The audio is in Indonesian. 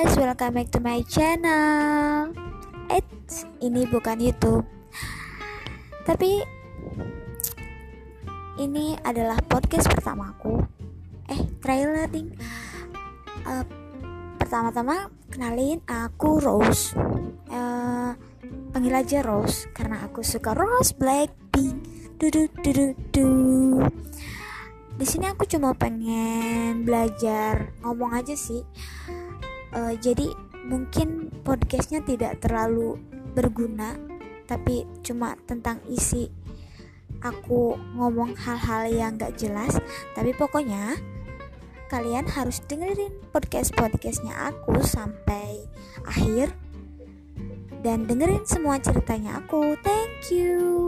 guys, welcome back to my channel. Eh, ini bukan YouTube. Tapi ini adalah podcast pertamaku. Eh, trailer ding. Uh, pertama-tama kenalin aku Rose. Uh, panggil aja Rose karena aku suka Rose Blackpink. Dudu dudu du. Di sini aku cuma pengen belajar ngomong aja sih uh, jadi mungkin podcastnya tidak terlalu berguna tapi cuma tentang isi aku ngomong hal-hal yang gak jelas. Tapi pokoknya kalian harus dengerin podcast-podcastnya aku sampai akhir. Dan dengerin semua ceritanya aku. Thank you